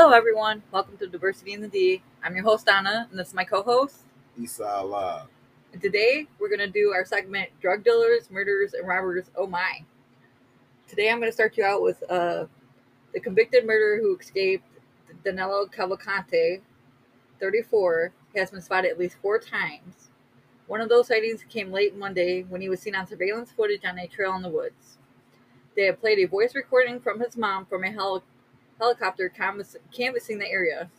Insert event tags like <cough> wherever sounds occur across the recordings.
Hello, everyone. Welcome to Diversity in the D. I'm your host, Anna, and this is my co host. Isa Allah. And today we're going to do our segment Drug Dealers, Murderers, and Robbers. Oh my. Today I'm going to start you out with uh, the convicted murderer who escaped, Danilo Cavalcante, 34, has been spotted at least four times. One of those sightings came late Monday when he was seen on surveillance footage on a trail in the woods. They had played a voice recording from his mom from a hel- helicopter canvass- canvassing the area.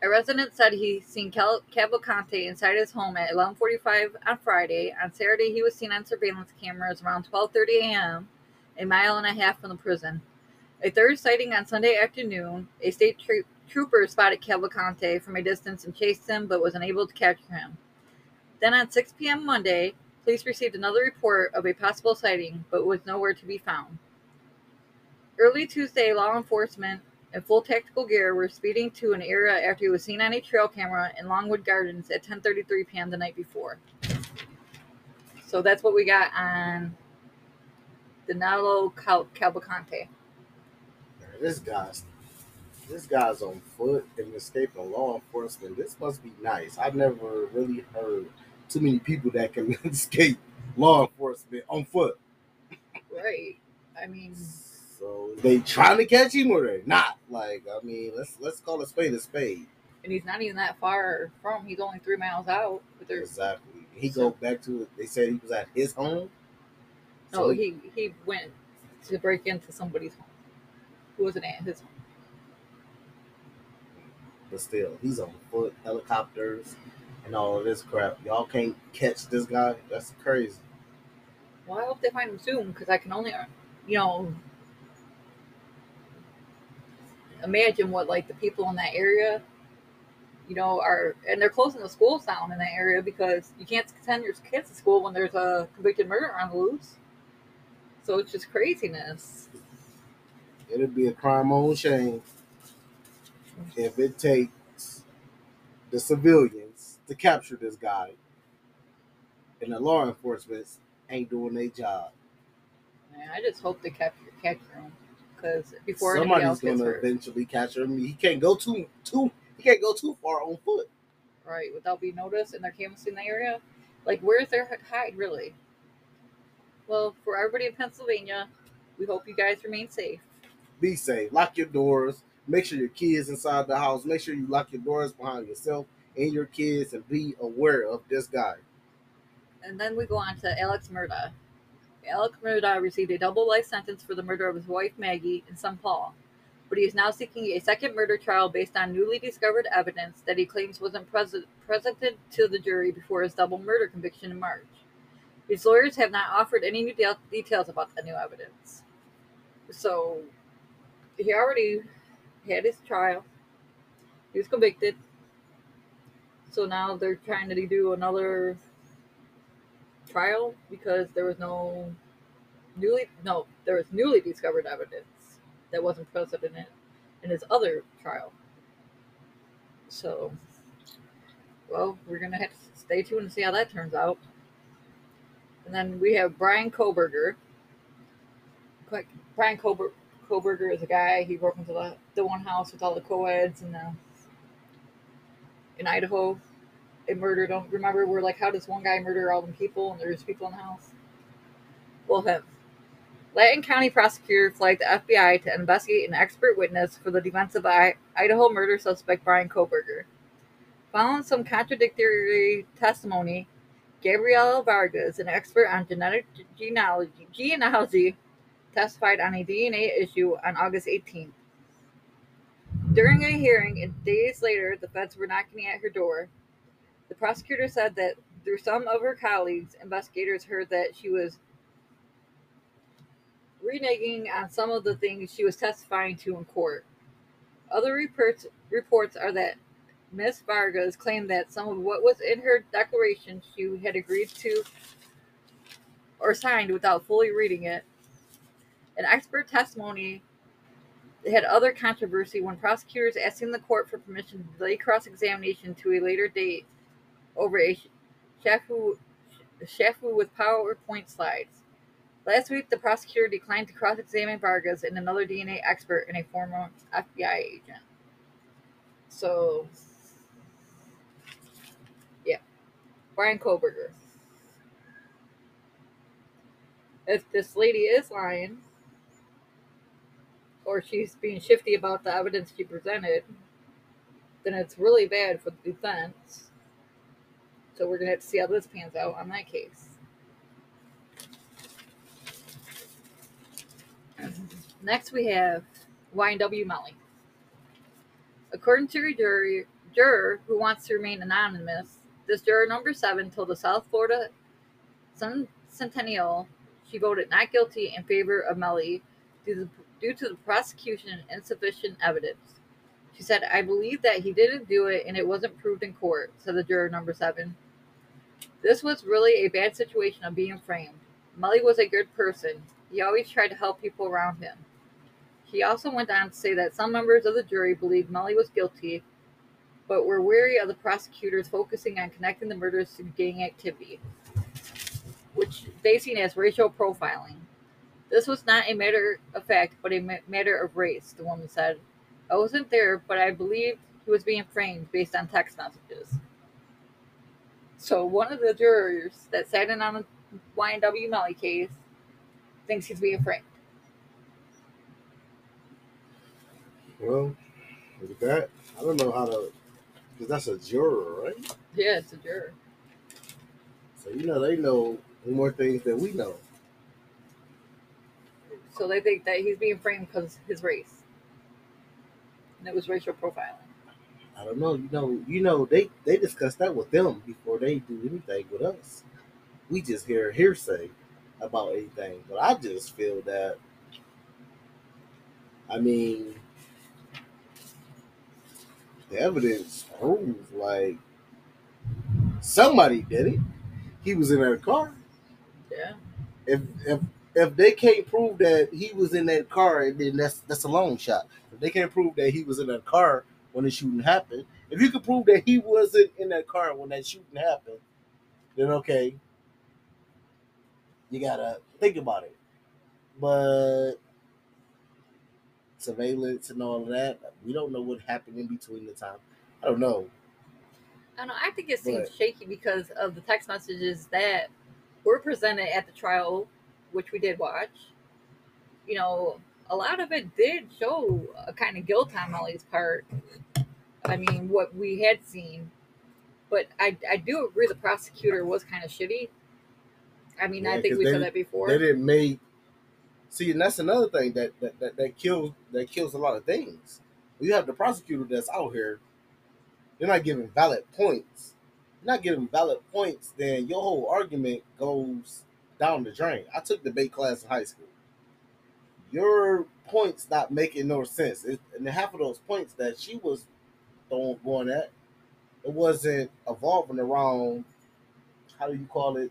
A resident said he seen Cal- Cavalcante inside his home at 11:45 on Friday. On Saturday, he was seen on surveillance cameras around 12:30 a.m., a mile and a half from the prison. A third sighting on Sunday afternoon, a state tro- trooper spotted Cavalcante from a distance and chased him, but was unable to capture him. Then on 6 p.m. Monday, police received another report of a possible sighting, but was nowhere to be found. Early Tuesday, law enforcement in full tactical gear were speeding to an area after he was seen on a trail camera in Longwood Gardens at 10:33 p.m. the night before. So that's what we got on Danilo Cal- Cavalcante. This guy's this guy's on foot and escaping law enforcement. This must be nice. I've never really heard too many people that can <laughs> escape law enforcement on foot. Right. I mean, So they trying to catch him or they not? Like, I mean, let's let's call a spade a spade. and he's not even that far from. He's only three miles out. Exactly. He go back to they said he was at his home. no. So He he went to break into somebody's home. Who wasn't at his home. but still, he's on foot, helicopters, and all of this crap. Y'all can't catch this guy. That's crazy. Well, I hope they find him soon because I can only, you know, imagine what like the people in that area, you know, are, and they're closing the schools down in that area because you can't send your kids to school when there's a convicted murderer on the loose. So it's just craziness. It'd be a crime on shame if it takes the civilians to capture this guy and the law enforcement ain't doing their job. Man, I just hope they capture capture him because before Somebody's else gonna hurt, eventually capture him. He can't go too too he can't go too far on foot. right, without being noticed, and they're canvassing the area. Like, where's their hide really? Well, for everybody in Pennsylvania, we hope you guys remain safe. Be safe. Lock your doors. Make sure your kids inside the house. Make sure you lock your doors behind yourself and your kids and be aware of this guy. And then we go on to Alex Murdaugh. Alex Murdaugh received a double life sentence for the murder of his wife Maggie in St. Paul, but he is now seeking a second murder trial based on newly discovered evidence that he claims wasn't pres- presented to the jury before his double murder conviction in March. His lawyers have not offered any new de- details about the new evidence. So, he already had his trial. He was convicted. So now they're trying to do another trial because there was no newly no there was newly discovered evidence that wasn't present in it in his other trial. So, well, we're gonna have to stay tuned and see how that turns out. And then we have Bryan Kohberger. Bryan Kober, Kohberger is a guy. He broke into the, the one house with all the co-eds and the in Idaho murdered them. Remember, we're like, how does one guy murder all the people and there's people in the house? Well, him. Latah County prosecutor flagged the FBI to investigate an expert witness for the defense of I- Idaho murder suspect Bryan Kohberger. Following some contradictory testimony, Gabriela Vargas, an expert on genetic genealogy, genealogy testified on a DNA issue on August 18th. During a hearing, and days later, the feds were knocking at her door. The prosecutor said that through some of her colleagues, investigators heard that she was reneging on some of the things she was testifying to in court. Other reports reports are that Miss Vargas claimed that some of what was in her declaration she had agreed to or signed without fully reading it. An expert testimony had other controversy when prosecutors asking the court for permission to delay cross examination to a later date over a shafu, shafu with PowerPoint slides. Last week, the prosecutor declined to cross examine Vargas and another DNA expert and a former FBI agent. So, yeah. Bryan Kohberger. If this lady is lying, or she's being shifty about the evidence she presented, then it's really bad for the defense. So we're going to have to see how this pans out on that case. Next, we have YNW Melly. According to a jury, juror who wants to remain anonymous, this juror number seven told the South Florida Sun Sentinel she voted not guilty in favor of Melly due to, due to the prosecution insufficient evidence. She said, I believe that he didn't do it and it wasn't proved in court, said the juror number seven. This was really a bad situation of being framed. Melly was a good person. He always tried to help people around him. He also went on to say that some members of the jury believed Melly was guilty, but were wary of the prosecutors focusing on connecting the murders to gang activity, which they seen as racial profiling. This was not a matter of fact, but a matter of race, the woman said. I wasn't there, but I believed he was being framed based on text messages. So one of the jurors that sat in on the YNW Melly case thinks he's being framed. Well, with that, I don't know how to, because that's a juror, right? Yeah, it's a juror. So you know they know more things than we know. So they think that he's being framed because of his race. And it was racial profiling. I don't know. You know, you know they they discuss that with them before they do anything with us. We just hear hearsay about anything, but I just feel that. I mean, the evidence proves like somebody did it. He was in that car. Yeah. If if if they can't prove that he was in that car, then that's that's a long shot. If they can't prove that he was in that car when the shooting happened, if you could prove that he wasn't in that car when that shooting happened, then okay, you gotta think about it. But surveillance and all of that. We don't know what happened in between the time. I don't know. I don't know. I think it seems but, shaky because of the text messages that were presented at the trial, which we did watch. You know, a lot of it did show a kind of guilt on Molly's part. I mean, what we had seen. But I, I do agree the prosecutor was kind of shitty. I mean, yeah, I think we they, said that before. They didn't make See, and that's another thing that that, that, that kills that kills a lot of things. You have the prosecutor that's out here, they're not giving valid points. You're not giving valid points, then your whole argument goes down the drain. I took debate class in high school. Your points not making no sense. It, and half of those points that she was throwing going at, it wasn't evolving around how do you call it?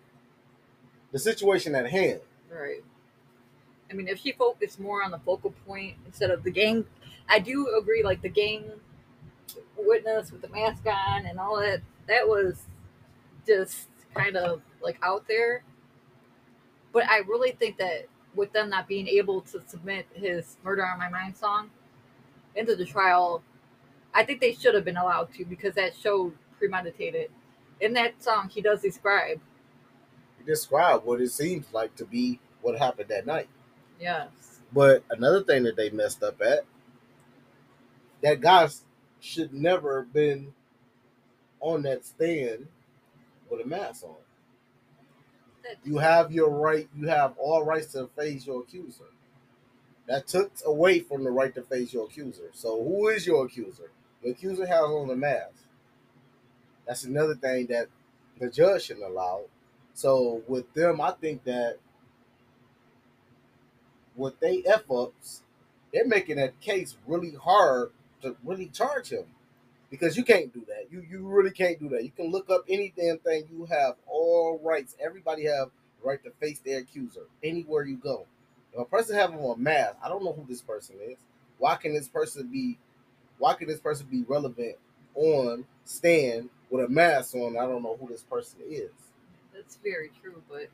The situation at hand. Right. I mean, if she focused more on the focal point instead of the gang, I do agree. Like the gang witness with the mask on and all that, that was just kind of like out there. But I really think that with them not being able to submit his "Murder on My Mind" song into the trial, I think they should have been allowed to because that showed premeditated. In that song, he does describe. He described what it seems like to be what happened that night. Yes. But another thing that they messed up at, that guy should never have been on that stand with a mask on. You have your right, you have all rights to face your accuser. That took away from the right to face your accuser. So who is your accuser? The accuser has on a mask. That's another thing that the judge shouldn't allow. So with them, I think that with they f ups, they're making that case really hard to really charge him because you can't do that. You you really can't do that. You can look up any damn thing. You have all rights. Everybody have right to face their accuser anywhere you go. If a person have on a mask, I don't know who this person is. Why can this person be? Why can this person be relevant on stand with a mask on? I don't know who this person is. That's very true, but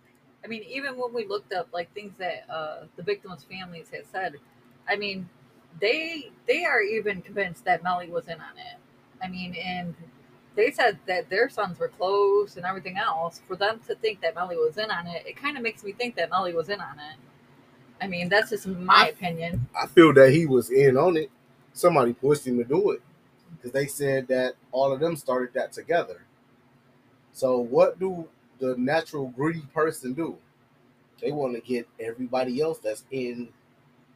I mean, even when we looked up like things that uh, the victims' families had said, I mean, they they are even convinced that Melly was in on it. I mean, and they said that their sons were close and everything else. For them to think that Melly was in on it, it kind of makes me think that Melly was in on it. I mean, that's just my I- opinion. I feel that he was in on it. Somebody pushed him to do it because they said that all of them started that together. So what do the natural greedy person do? They want to get everybody else that's in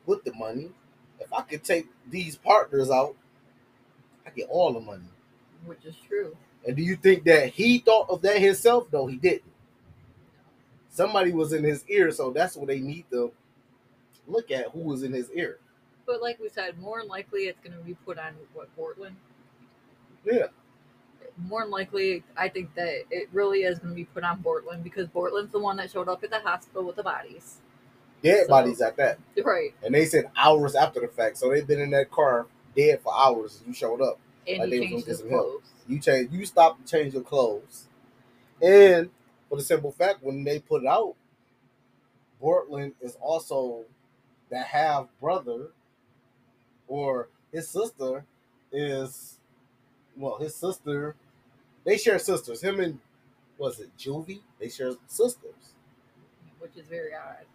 with the money. If I could take these partners out, I get all the money. Which is true. And do you think that he thought of that himself? No, he didn't. Somebody was in his ear, so that's what they need to look at who was in his ear. But like we said, more than likely it's going to be put on what Bortlen. Yeah. More than likely, I think that it really is going to be put on Bortlen because Bortlen's the one that showed up at the hospital with the bodies. Dead So- bodies at that. Right. And they said hours after the fact. So they've been in that car dead for hours and you showed up. And Like he they was gonna get some help. You change you stopped to change your clothes. And for the simple fact, when they put it out, Bortlen is also the half brother or his sister is well, his sister they share sisters. Him and was it Juvy? They share sisters. which is very odd.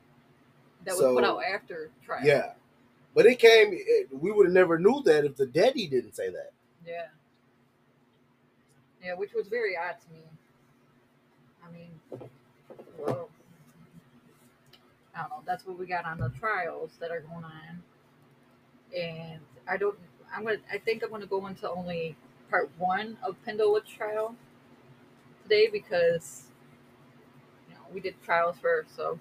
That was So- put out after trial. Yeah. But it came it, we would have never knew that if the daddy didn't say that. Yeah. Yeah, which was very odd to me. I mean, well, I don't know. That's what we got on the trials that are going on, and I don't. I'm gonna. I think I'm gonna go into only part one of Pendle Witch trial today because you know we did trials first, so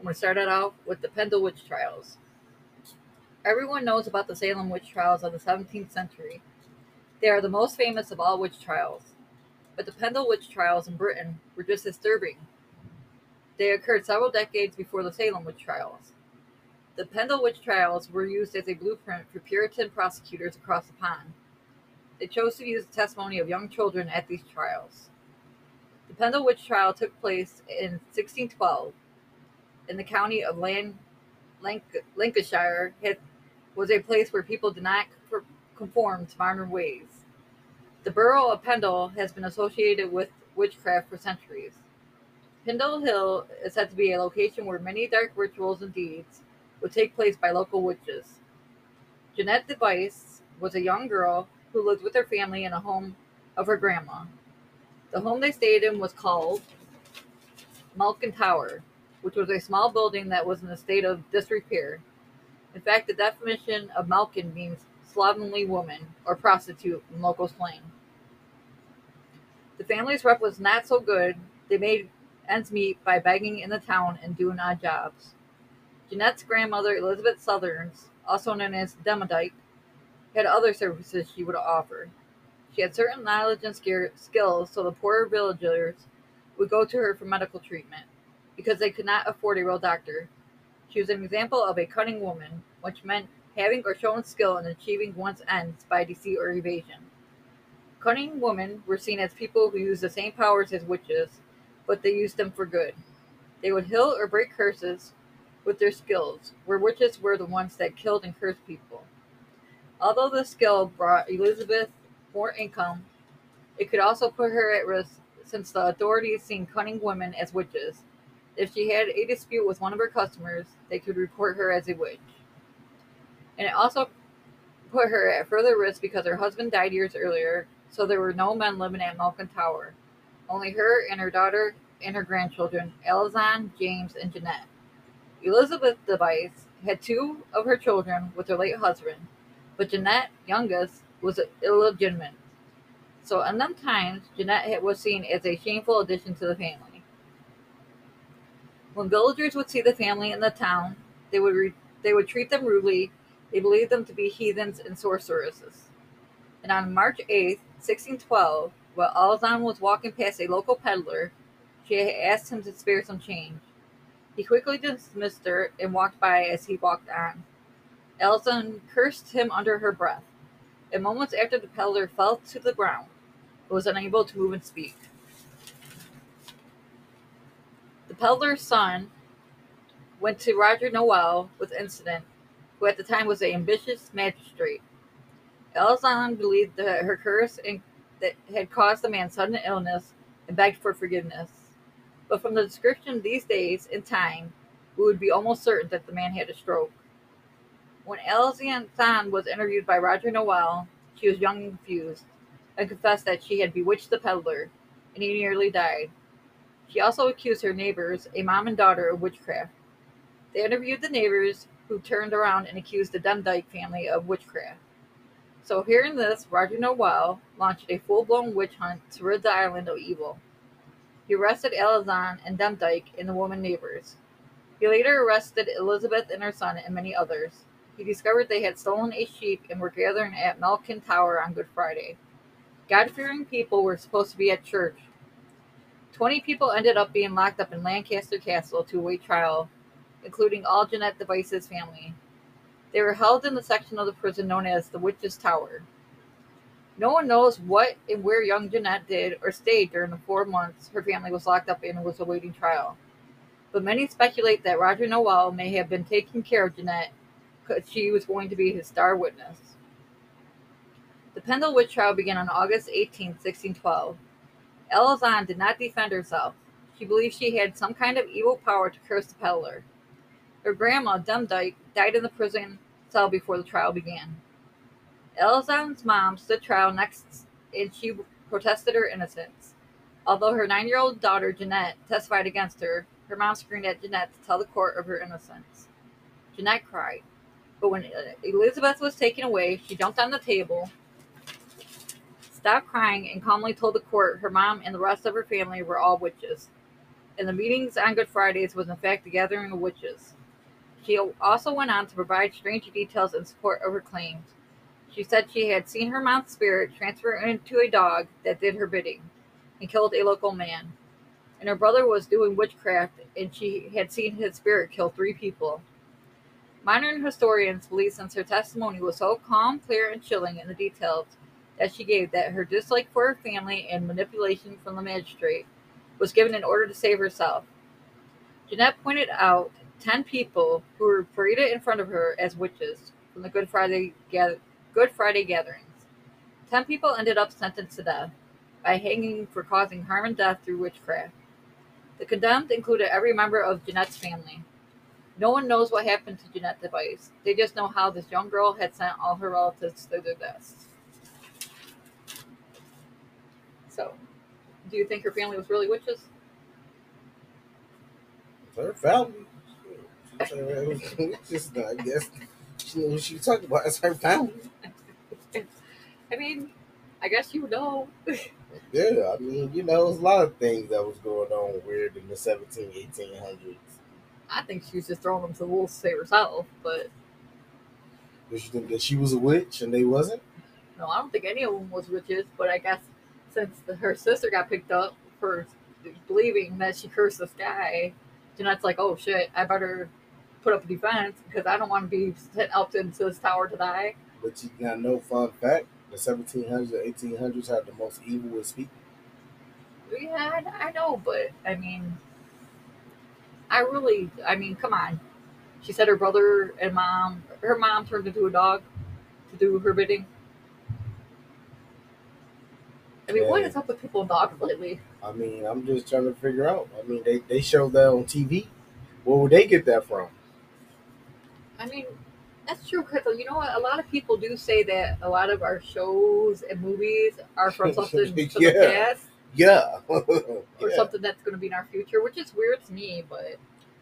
I'm gonna start it out with the Pendle Witch trials. Everyone knows about the Salem witch trials of the 17th century. They are the most famous of all witch trials. But the Pendle witch trials in Britain were just as disturbing. They occurred several decades before the Salem witch trials. The Pendle witch trials were used as a blueprint for Puritan prosecutors across the pond. They chose to use the testimony of young children at these trials. The Pendle witch trial took place in 1612 in the county of Lan- Lanc- Lancashire. It was a place where people did not conform to modern ways. The borough of Pendle has been associated with witchcraft for centuries. Pendle Hill is said to be a location where many dark rituals and deeds would take place by local witches. Jeanette Device was a young girl who lived with her family in a home of her grandma. The home they stayed in was called Malkin Tower, which was a small building that was in a state of disrepair. In fact, the definition of Malkin means slovenly woman or prostitute in local slang. The family's rep was not so good. They made ends meet by begging in the town and doing odd jobs. Jeanette's grandmother, Elizabeth Southerns, also known as Demdike, had other services she would offer. She had certain knowledge and skills, so the poorer villagers would go to her for medical treatment because they could not afford a real doctor. She was an example of a cunning woman, which meant having or showing skill in achieving one's ends by deceit or evasion. Cunning women were seen as people who used the same powers as witches, but they used them for good. They would heal or break curses with their skills, where witches were the ones that killed and cursed people. Although the skill brought Elizabeth more income, it could also put her at risk since the authorities seen cunning women as witches. If she had a dispute with one of her customers, they could report her as a witch. And it also put her at further risk because her husband died years earlier, so there were no men living at Malkin Tower. Only her and her daughter and her grandchildren, Alizon, James, and Jeanette. Elizabeth Device had two of her children with her late husband, but Jeanette, youngest, was illegitimate. So in them times, Jeanette was seen as a shameful addition to the family. When villagers would see the family in the town, they would re- they would treat them rudely. They believed them to be heathens and sorceresses. And on March 8, 1612, while Alizon was walking past a local peddler, she had asked him to spare some change. He quickly dismissed her and walked by as he walked on. Alizon cursed him under her breath. And moments after the peddler fell to the ground, and was unable to move and speak. Peddler's son went to Roger Nowell with incident, who at the time was an ambitious magistrate. Alizon believed that her curse and that had caused the man sudden illness and begged for forgiveness. But from the description these days in time, we would be almost certain that the man had a stroke. When Alizon was interviewed by Roger Nowell, she was young and confused, and confessed that she had bewitched the peddler, and he nearly died. She also accused her neighbors, a mom and daughter, of witchcraft. They interviewed the neighbors, who turned around and accused the Demdike family of witchcraft. So, hearing this, Roger Nowell launched a full blown witch hunt to rid the island of evil. He arrested Alizon and Demdike and the woman neighbors. He later arrested Elizabeth and her son and many others. He discovered they had stolen a sheep and were gathering at Malkin Tower on Good Friday. God fearing people were supposed to be at church. Twenty people ended up being locked up in Lancaster Castle to await trial, including all Jeanette Device's family. They were held in the section of the prison known as the Witch's Tower. No one knows what and where young Jeanette did or stayed during the four months her family was locked up in and was awaiting trial. But many speculate that Roger Nowell may have been taking care of Jeanette because she was going to be his star witness. The Pendle witch trial began on August 18, 1612. Alizon did not defend herself. She believed she had some kind of evil power to curse the peddler. Her grandma, Demdike, died in the prison cell before the trial began. Alizon's mom stood trial next and she protested her innocence. Although her nine year old daughter, Jeanette, testified against her, her mom screamed at Jeanette to tell the court of her innocence. Jeanette cried. But when Elizabeth was taken away, she jumped on the table, stopped crying, and calmly told the court her mom and the rest of her family were all witches. And the meetings on Good Fridays was in fact the gathering of witches. She also went on to provide strange details in support of her claims. She said she had seen her mom's spirit transfer into a dog that did her bidding and killed a local man. And her brother was doing witchcraft and she had seen his spirit kill three people. Modern historians believe since her testimony was so calm, clear, and chilling in the details that she gave that her dislike for her family and manipulation from the magistrate was given in order to save herself. Jeanette pointed out ten people who were paraded in front of her as witches from the Good Friday Good Friday gatherings. Ten people ended up sentenced to death by hanging for causing harm and death through witchcraft. The condemned included every member of Jeanette's family. No one knows what happened to Jeanette Device. They just know how this young girl had sent all her relatives to their deaths. So, do you think her family was really witches? Her family. Just, I guess she knows what she was talking about. It's her family. <laughs> I mean, I guess you know. <laughs> yeah, I mean, you know, there's a lot of things that was going on weird in the 17, 1800s. I think she was just throwing them to the wolves to save herself, but. Did you think that she was a witch and they wasn't? No, I don't think any of them was witches, but I guess since the, her sister got picked up for believing that she cursed this guy, Jeanette's like, oh shit, I better put up a defense because I don't want to be sent out into this tower to die. But you got no fun fact: the 1700s, and 1800s had the most evil people. Yeah, I, I know, but I mean, I really, I mean, come on. She said her brother and mom, her mom turned into a dog to do her bidding. I mean, what is up with people dogs lately? I mean, I'm just trying to figure out. I mean, they, they showed that on TV. Where would they get that from? I mean, that's true because you know what? A lot of people do say that a lot of our shows and movies are from <laughs> something from yeah. the past. Yeah. <laughs> or yeah. something that's going to be in our future, which is weird to me, but.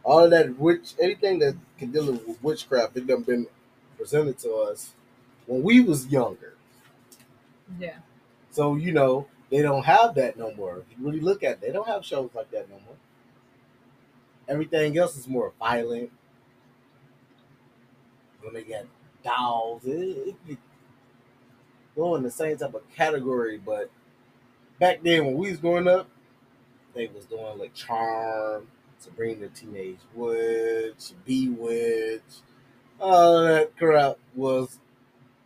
All of that, witch, anything that can deal with witchcraft, it done been presented to us when we was younger. Yeah. So, you know, they don't have that no more. If you really look at it, they don't have shows like that no more. Everything else is more violent, when they got dolls. It, it, go in the same type of category, but back then when we was growing up, they was doing like Charm, Sabrina the Teenage Witch, Bewitch, all that crap was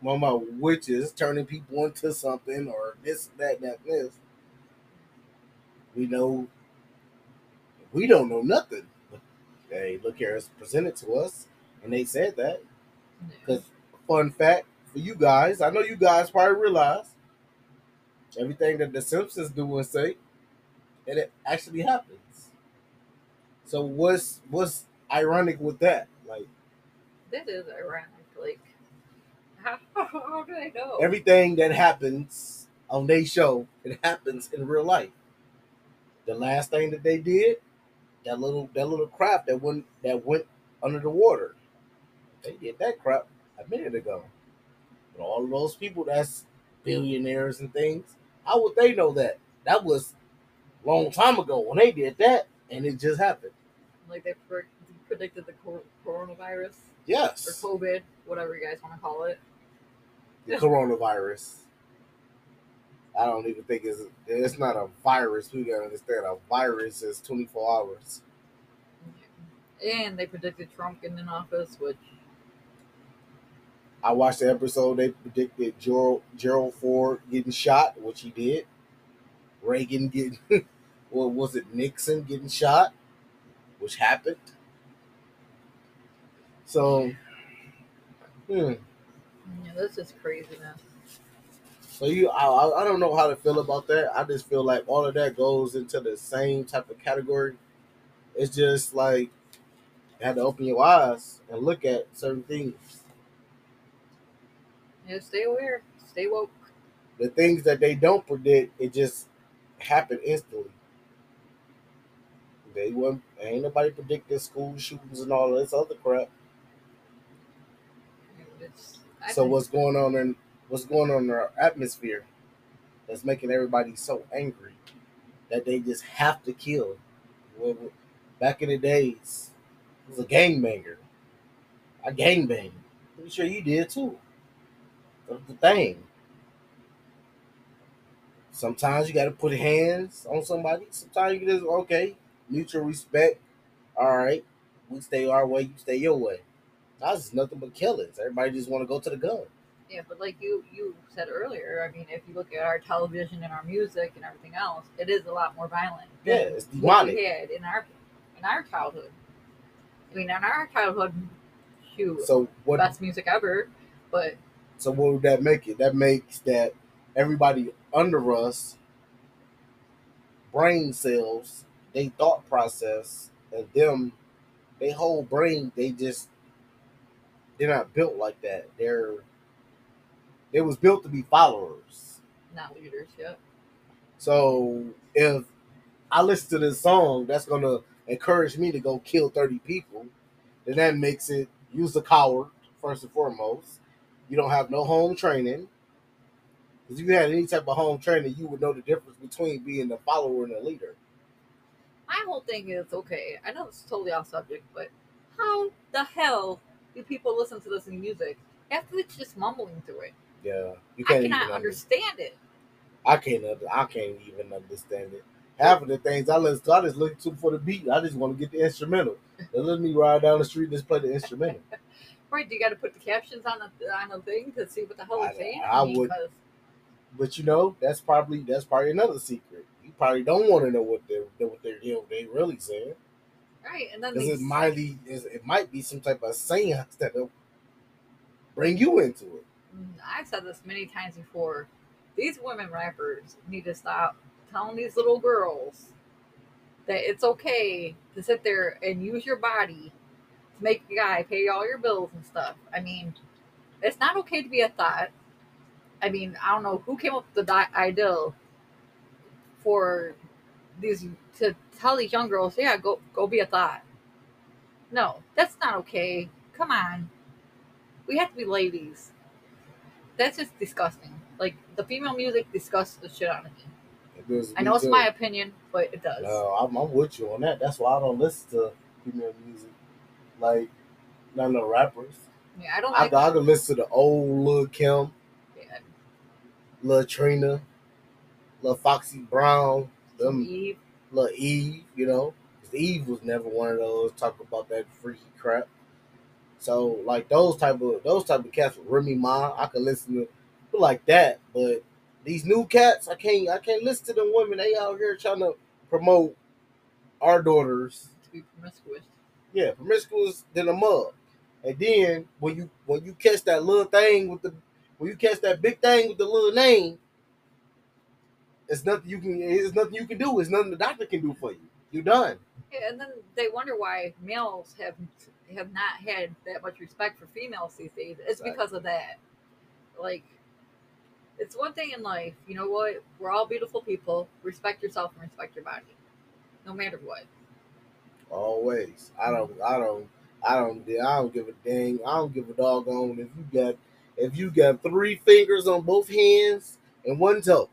one my witches turning people into something or this, that, that, this. We know we don't know nothing. Hey, look here, it's presented to us, and they said that. Because fun fact for you guys, I know you guys probably realize everything that the Simpsons do and say, and it actually happens. So what's what's ironic with that? Like That is ironic. How, how do I know? everything that happens on their show, it happens in real life. The last thing that they did, that little that little craft that went that went under the water, they did that crap a minute ago. But all of those people that's billionaires and things, how would they know that? That was a long time ago when they did that, and it just happened. like they predicted the coronavirus Yes. or COVID, whatever you guys want to call it. The coronavirus. I don't even think it's it's not a virus. We gotta understand a virus is twenty four hours. And they predicted Trump getting in office, which I watched the episode. They predicted Gerald, Gerald Ford getting shot, which he did. Reagan getting, <laughs> or was it Nixon getting shot, which happened. So, hmm. Yeah, this is craziness. So you, I, I don't know how to feel about that. I just feel like all of that goes into the same type of category. It's just like you had to open your eyes and look at certain things. Yeah, stay aware, stay woke. The things that they don't predict, it just happen instantly. They won't. Ain't nobody predicting school shootings and all of this other crap. It's, I So what's going on in what's going on in our atmosphere that's making everybody so angry that they just have to kill. Well, Back in the days, it was a gangbanger. I gangbanged. I'm pretty sure you did too. That's the thing. Sometimes you got to put hands on somebody. Sometimes you just okay, mutual respect. All right, we stay our way, you stay your way. That's just nothing but killings. Everybody just want to go to the gun. Yeah, but like you you said earlier, I mean, if you look at our television and our music and everything else, it is a lot more violent. Yeah, it's demonic. we had in our in our childhood. I mean, in our childhood, shoot, So what? best music ever. But So what would that make it? That makes that everybody under us, brain cells, they thought process, and them, they whole brain, they just they're not built like that. They're they was built to be followers. not leaders yet. So if I listen to this song, that's gonna encourage me to go kill thirty people. Then that makes it use a coward first and foremost. You don't have no home training. If you had any type of home training, you would know the difference between being a follower and a leader. My whole thing is okay. I know it's totally off subject, but how the hell do people listen to this music? Half of it's just mumbling through it? Yeah, you can't cannot even understand it. I can't. I can't even understand it. Half of the things I listen to, I just look to for the beat. I just want to get the instrumental. They let me ride down the street and just play the instrumental. <laughs> Right? Do you got to put the captions on the on the thing to see what the hell I- it's saying? I mean, would- 'cause- But you know, that's probably that's probably another secret. You probably don't want to know what they're what they're you know, they really saying Right, and then because these, it might be it might be some type of seance that'll bring you into it. Mm, I've said this many times before. These women rappers need to stop telling these little girls that it's okay to sit there and use your body to make a guy pay all your bills and stuff. I mean, it's not okay to be a thought. I mean, I don't know who came up with the ideal for these to tell these young girls, yeah, go go be a thought. No, that's not okay. Come on, we have to be ladies. That's just disgusting. Like the female music disgusts the shit out of me. It does I know it's my opinion, but it does. No, I'm, I'm with you on that. That's why I don't listen to female music, like none of the rappers. Yeah, I don't I, like. I can listen to the old Lil Kim, yeah, Lil Trina, Lil Foxy Brown, them Eve. Lil Eve, you know. Eve was never one of those talk about that freaky crap. So like those type of those type of cats, Remy Ma, I can listen to like that. But these new cats, I can't I can't listen to them women. They out here trying to promote our daughters, to be promiscuous. yeah, promiscuous than a mug. And then when you when you catch that little thing with the when you catch that big thing with the little name, it's nothing you can it's nothing you can do. It's nothing the doctor can do for you. You're done. Yeah, and then they wonder why males have have not had that much respect for females these days. It's Exactly. because of that. Like, it's one thing in life. You know what? We're all beautiful people. Respect yourself and respect your body, no matter what. Always. I don't. I don't. I don't. I don't give a dang. I don't give a doggone if you got if you got three fingers on both hands and one toe.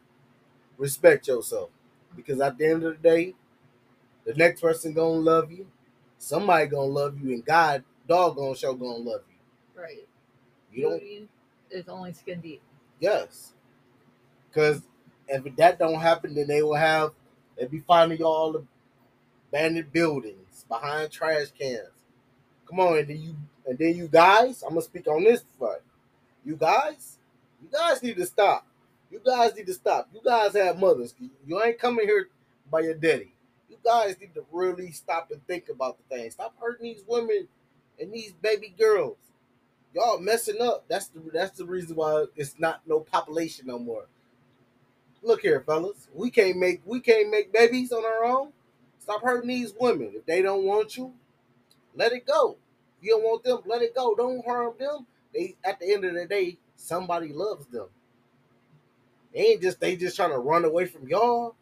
Respect yourself because at the end of the day, the next person gonna love you. Somebody gonna love you, and God doggone show gonna love you. Right. You don't. Is only skin deep. Yes. Because if that don't happen, then they will have they be finding y'all the abandoned buildings behind trash cans. Come on, and then you and then you guys, I'm gonna speak on this front. You guys, you guys need to stop. You guys need to stop. You guys have mothers. You ain't coming here by your daddy. You guys need to really stop and think about the thing. Stop hurting these women and these baby girls y'all messing up. That's the that's the reason why it's not no population no more. Look here, fellas. We can't make we can't make babies on our own. Stop hurting these women. If they don't want you, let it go. If you don't want them, let it go. Don't harm them. They at the end of the day, somebody loves them. They ain't just they just trying to run away from y'all.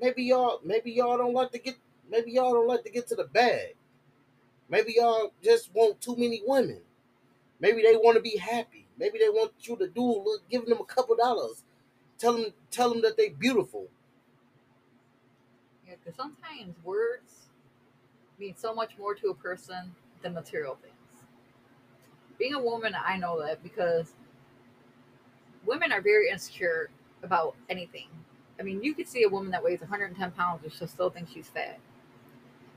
Maybe y'all maybe y'all don't like to get maybe y'all don't like to get to the bag. Maybe y'all just want too many women. Maybe they want to be happy. Maybe they want you to do look, giving them a couple dollars. Tell them tell them that they beautiful. Yeah, because sometimes words mean so much more to a person than material things. Being a woman, I know that because women are very insecure about anything. I mean, you could see a woman that weighs 110 pounds and she'll still think she's fat.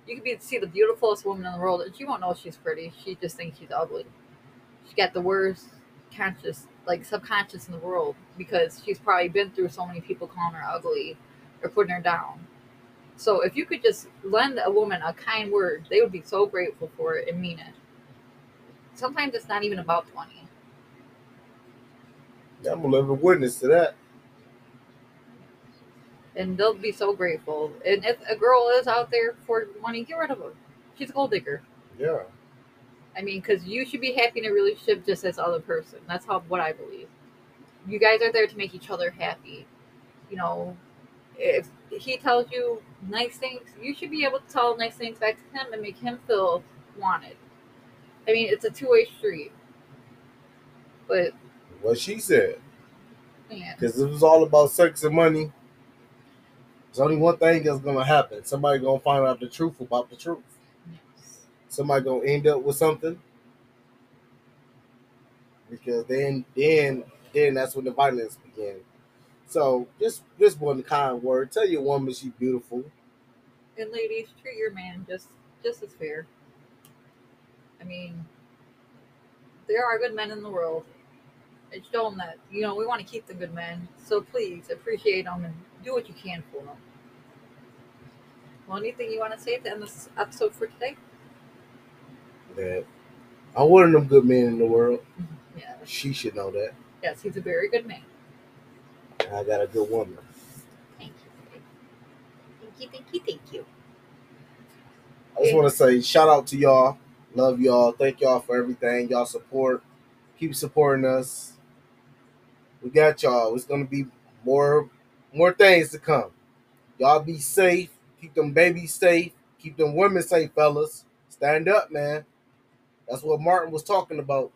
You could be see the beautifulest woman in the world and she won't know she's pretty. She just thinks she's ugly. She got the worst conscious, like subconscious in the world because she's probably been through so many people calling her ugly or putting her down. So if you could just lend a woman a kind word, they would be so grateful for it and mean it. Sometimes it's not even about money. I'm a living witness to that. And they'll be so grateful. And if a girl is out there for money, get rid of her. She's a gold digger. Yeah. I mean, because you should be happy in a relationship just as other person. That's how what I believe. You guys are there to make each other happy. You know, if he tells you nice things, you should be able to tell nice things back to him and make him feel wanted. I mean, it's a two way street. But What she said. Because it was all about sex and money. There's only one thing that's gonna happen. Somebody gonna find out the truth about the truth. yes. Somebody gonna end up with something. Because then then then that's when the violence begins. So just just one kind word. Tell your woman she's beautiful. and ladies, treat your man just just as fair. I mean, there are good men in the world. And show them that you know we want to keep the good men. So please appreciate them and do what you can for them. Well, anything you want to say to end this episode for today? That I'm one of them good men in the world. Mm-hmm. Yeah. She should know that. Yes, he's a very good man. I got a good woman. Thank you. Thank you. Thank you. Thank you. I just want to say shout out to y'all. Love y'all. Thank y'all for everything. Y'all support. Keep supporting us. We got y'all. It's gonna be more more things to come. Y'all be safe. Keep them babies safe. Keep them women safe, fellas. Stand up, man. That's what Martin was talking about.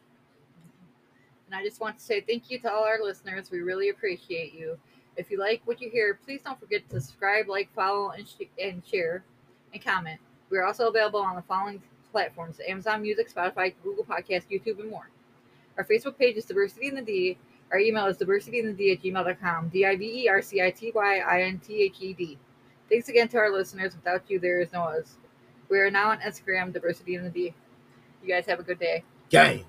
And I just want to say thank you to all our listeners. We really appreciate you. If you like what you hear, please don't forget to subscribe, like, follow, and, sh- and share, and comment. We're also available on the following platforms Amazon Music, Spotify, Google Podcast, YouTube, and more. Our Facebook page is Diversity in the D. Our email is diversityinthed at gmail.com. D I V E R C I T Y I N T H E D. Thanks again to our listeners. Without you, there is no us. We are now on Instagram, Diversity. You guys have a good day. Gang.